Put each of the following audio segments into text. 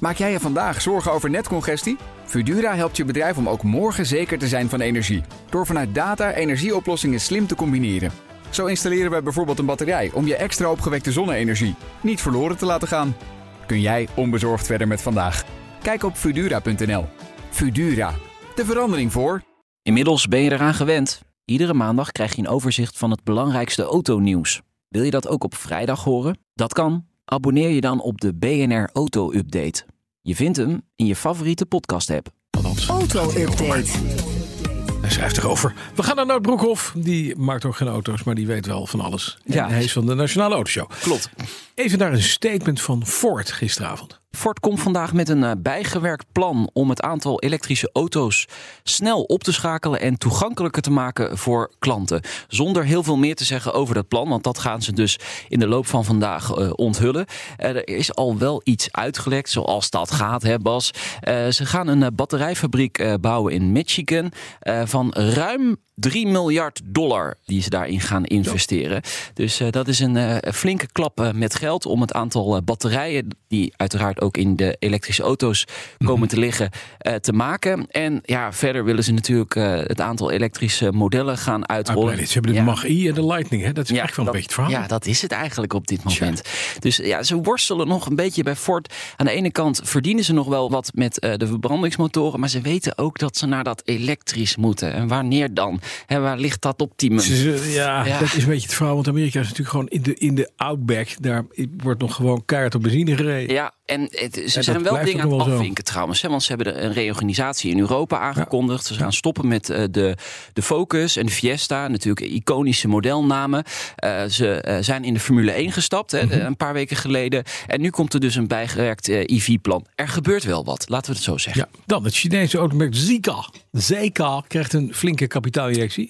Maak jij je vandaag zorgen over netcongestie? Fudura helpt je bedrijf om ook morgen zeker te zijn van energie. Door vanuit data energieoplossingen slim te combineren. Zo installeren we bijvoorbeeld een batterij om je extra opgewekte zonne-energie niet verloren te laten gaan. Kun jij onbezorgd verder met vandaag? Kijk op Fudura.nl. Fudura, de verandering voor. Inmiddels ben je eraan gewend. Iedere maandag krijg je een overzicht van het belangrijkste autonieuws. Wil je dat ook op vrijdag horen? Dat kan. Abonneer je dan op de BNR Auto Update. Je vindt hem in je favoriete podcast-app. Auto-update. Hij schrijft erover. We gaan naar Nout Broekhoff. Die maakt ook geen auto's, maar die weet wel van alles. En Ja. hij is van de Nationale Autoshow. Klopt. Even naar een statement van Ford gisteravond. Ford komt vandaag met een eh, bijgewerkt plan om het aantal elektrische auto's snel op te schakelen en toegankelijker te maken voor klanten. Zonder heel veel meer te zeggen over dat plan, want dat gaan ze dus in de loop van vandaag eh, onthullen. Eh, er is al wel iets uitgelekt, zoals dat gaat, hè Bas. Ze gaan een batterijfabriek bouwen in Michigan van ruim 3 miljard dollar die ze daarin gaan investeren. Dus eh, dat is een eh, flinke klap eh, met geld om het aantal batterijen, die uiteraard ook in de elektrische auto's komen te liggen, te maken. En ja, verder willen ze natuurlijk het aantal elektrische modellen gaan uitrollen. Uitbreiden. Ze hebben de Ja. Mag-E en de Lightning. Hè? Dat is echt wel een beetje het verhaal. Ja, dat is het eigenlijk op dit moment. Dus ja, ze worstelen nog een beetje bij Ford. Aan de ene kant verdienen ze nog wel wat met de verbrandingsmotoren, maar ze weten ook dat ze naar dat elektrisch moeten. En wanneer dan? Hè, waar ligt dat optimum? Ja, Ja. dat is een beetje het verhaal. Want Amerika is natuurlijk gewoon in de, in de outback. Daar wordt nog gewoon kaart op benzine gereden. Ja, en het, ze zijn wel dingen aan het zo. afvinken trouwens. Hè, want ze hebben een reorganisatie in Europa aangekondigd. Ze gaan stoppen met eh, de, de Focus en de Fiesta. Natuurlijk iconische modelnamen. Eh, ze eh, zijn in de Formule 1 gestapt hè, Mhm. een paar weken geleden. En nu komt er dus een bijgewerkt EV-plan. Er gebeurt wel wat, laten we het zo zeggen. Ja, dan het Chinese automerk Zika. Zika krijgt een flinke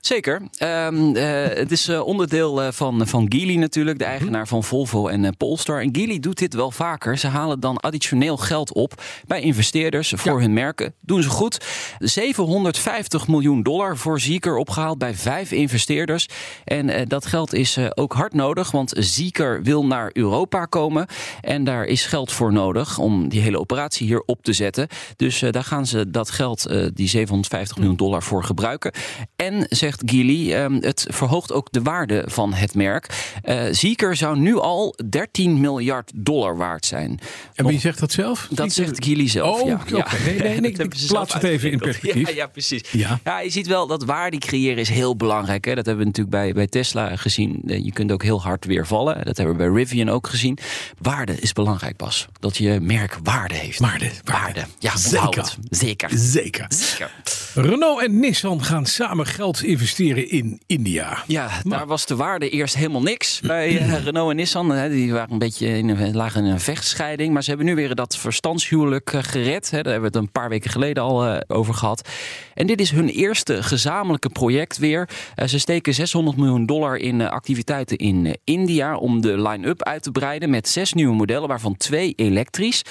Zeker. Ehm, eh, het is eh, onderdeel eh, van, van Geely natuurlijk, de eigenaar van Volvo en Polestar. En Geely doet dit wel vaker. Ze halen dan additioneel geld op bij investeerders voor Ja. hun merken. Doen ze goed. 750 miljoen dollar voor Zeekr opgehaald bij vijf investeerders. En dat geld is ook hard nodig, want Zeekr wil naar Europa komen. En daar is geld voor nodig om die hele operatie hier op te zetten. Dus daar gaan ze dat geld, die 750 miljoen dollar, voor gebruiken. En zegt Geely, ehm, het verhoogt ook de waarde van het merk. Eh Zeekr zou nu al 13 miljard dollar waard zijn. En wie zegt dat zelf? dat zegt Geely zelf. Oh, ja. oké. Ja. Nee, nee, nee, ik plaats het even in perspectief. Ja, ja precies. Ja. Ja. je ziet wel dat waarde creëren is heel belangrijk. Hè. Dat hebben we natuurlijk bij, bij Tesla gezien. Eh, Je kunt ook heel hard weer vallen. Dat hebben we bij Rivian ook gezien. Waarde is belangrijk, Bas. Dat je merk waarde heeft. Waarde, waarde. Waarde. Ja, Zeker. Zeker. Zeker. Zeker. Renault en Nissan gaan samen geld investeren in India. Ja, daar was de waarde eerst helemaal niks bij eh, Renault en Nissan. Die waren een beetje in een, lagen in een vechtscheiding. Maar ze hebben nu weer dat verstandshuwelijk eh, gered. Daar hebben we het een paar weken geleden al eh, over gehad. En dit is hun eerste gezamenlijke project weer. Ze steken 600 miljoen dollar in activiteiten in India om de line-up uit te breiden met zes nieuwe modellen, waarvan twee elektrisch.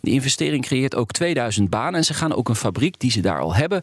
De investering creëert ook 2000 banen en ze gaan ook een fabriek die ze daar al hebben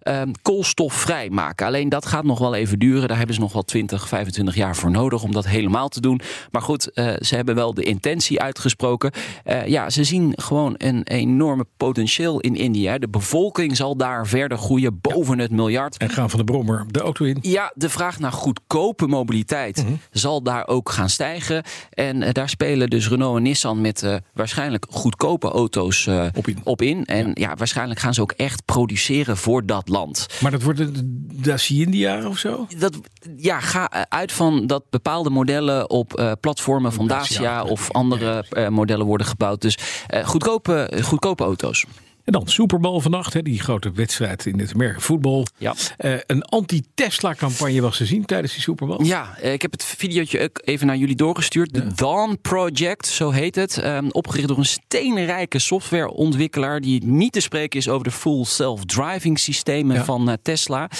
ehm, koolstofvrij maken. Alleen dat gaat nog wel even duren. Daar hebben ze nog wel 20, 25 jaar voor nodig om dat helemaal te doen. Maar goed, eh, ze hebben wel de intentie uitgesproken. Eh, ja, ze zien gewoon een enorme potentieel in India. De bevolking zal daar verder groeien boven het miljard. En gaan van de brommer de auto in. Ja, de vraag naar goedkope mobiliteit zal daar ook gaan stijgen. En eh, daar spelen dus Renault en Nissan met waarschijnlijk goedkope auto's eh, Op in. En ja. waarschijnlijk gaan ze ook echt produceren voor dat land. Maar dat wordt een Dacia India of zo? Dat, ja, ga eh, uit van dat bepaalde modellen op eh, platformen van Dacia, of andere eh, modellen worden gebouwd. Dus goedkope, goedkope auto's. En dan Super Bowl vannacht, hè, die grote wedstrijd in het American voetbal. Ja. Eh, een anti-Tesla-campagne was te zien tijdens die Super Bowl. Ja, eh, ik heb het videootje ook even naar jullie doorgestuurd. De Dawn Project, zo heet het. Ehm, opgericht door een steenrijke softwareontwikkelaar... die niet te spreken is over de full self-driving systemen Ja. van eh, Tesla.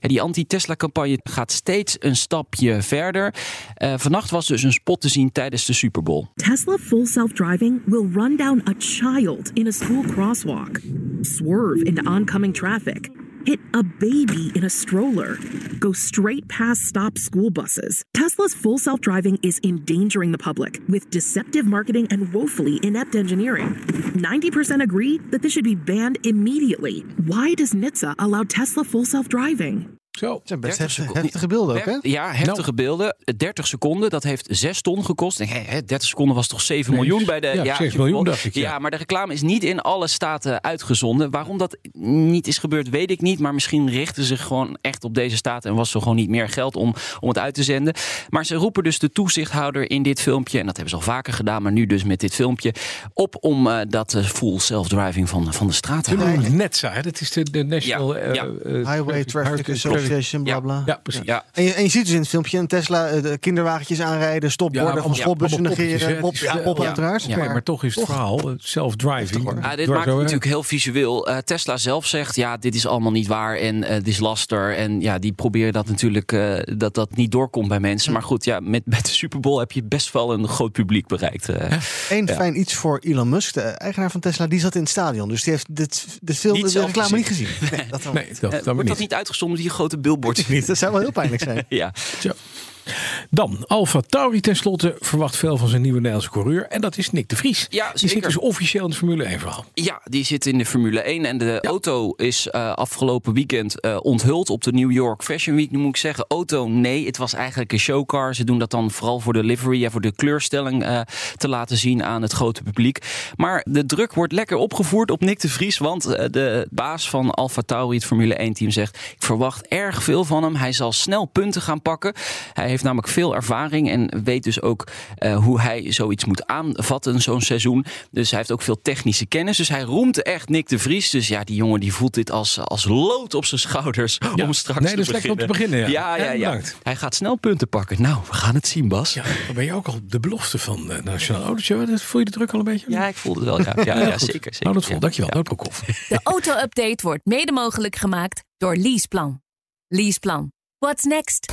Ja, die anti-Tesla-campagne gaat steeds een stapje verder. Eh, vannacht was dus een spot te zien tijdens de Super Bowl. Tesla full self driving will run down a child in a school crosswalk, swerve into oncoming traffic, hit a baby in a stroller, go straight past stopped school buses. Tesla's full self driving is endangering the public with deceptive marketing and woefully inept engineering. 90% agree that this should be banned immediately. Why does NHTSA allow Tesla full self driving? Zo. Het zijn best 30 heftige, seconden. heftige beelden ook, hè? Ja, heftige Nou. beelden. 30 seconden, dat heeft 6 ton gekost. Hè, hè, 30 seconden was toch 7 Nee, miljoen bij de... ja, 6 miljoen dacht ik, ja. maar de reclame is niet in alle staten uitgezonden. Waarom dat niet is gebeurd, weet ik niet. Maar misschien richten ze zich gewoon echt op deze staten... en was er gewoon niet meer geld om, om het uit te zenden. Maar ze roepen dus de toezichthouder in dit filmpje... en dat hebben ze al vaker gedaan, maar nu dus met dit filmpje... op om eh, dat eh, full self-driving van, van de straat te halen. hè? dat is de, de National Ja, eh, ja. eh, Highway Traffic Association, bla Ja. bla. Ja, precies. Ja, En je, en je ziet dus in het filmpje een Tesla eh, de kinderwagentjes aanrijden, stopborden Ja, van stopbussen negeren. Pop, ja, wel- pop ja. uiteraard. Ja, Oké, maar toch is het verhaal, eh, self-driving. hoor. Ah, dit maakt het natuurlijk heel visueel. Eh, Tesla zelf zegt, ja, dit is allemaal niet waar en eh, dit is laster. En ja, die proberen dat natuurlijk, eh, dat dat niet doorkomt bij mensen. Maar goed, ja, met, met de Super Bowl heb je best wel een groot publiek bereikt. eh. Eén fijn iets voor Elon Musk, de eigenaar van Tesla, die zat in het stadion. Dus die heeft dit, de, film, de reclame niet gezien. Nee, dat, wel Nee, dat, dat maar wordt dat niet. niet uitgezonden, die grote billboards? niet. dat zou wel heel pijnlijk zijn. ja. Zo. Dan, Alfa Tauri tenslotte verwacht veel van zijn nieuwe Nederlandse coureur. En dat is Nick de Vries. Ja, Die zit dus officieel in het Formule 1 verhaal. Ja, die zit in de Formule 1. En de auto is eh, afgelopen weekend eh, onthuld op de New York Fashion Week. Nu moet ik zeggen, auto nee. Het was eigenlijk een showcar. Ze doen dat dan vooral voor de livery en voor de kleurstelling eh, te laten zien aan het grote publiek. Maar de druk wordt lekker opgevoerd op Nick de Vries. Want de baas van Alfa Tauri, het Formule 1 team, zegt... ik verwacht erg veel van hem. Hij zal snel punten gaan pakken. Hij heeft namelijk veel ervaring en weet dus ook eh, hoe hij zoiets moet aanvatten, zo'n seizoen. Dus hij heeft ook veel technische kennis. Dus hij roemt echt Nick de Vries. Dus ja, die jongen die voelt dit als, als lood op zijn schouders Ja. om straks Nee, te dat is lekker om te beginnen, ja. Ja, ja, Ja, ja. Hij gaat snel punten pakken. Nou, we gaan het zien, Bas. Ja, dan ben je ook al de belofte van de Nationale Autoshow. Voel je de druk al een beetje? Ja, ik voelde het wel. Ja, ja, ja, goed. zeker, zeker. Hou dat vol. Ja. Dankjewel. Ja. Noodbroekhoff. De auto-update wordt mede mogelijk gemaakt door Leaseplan. Leaseplan. What's next?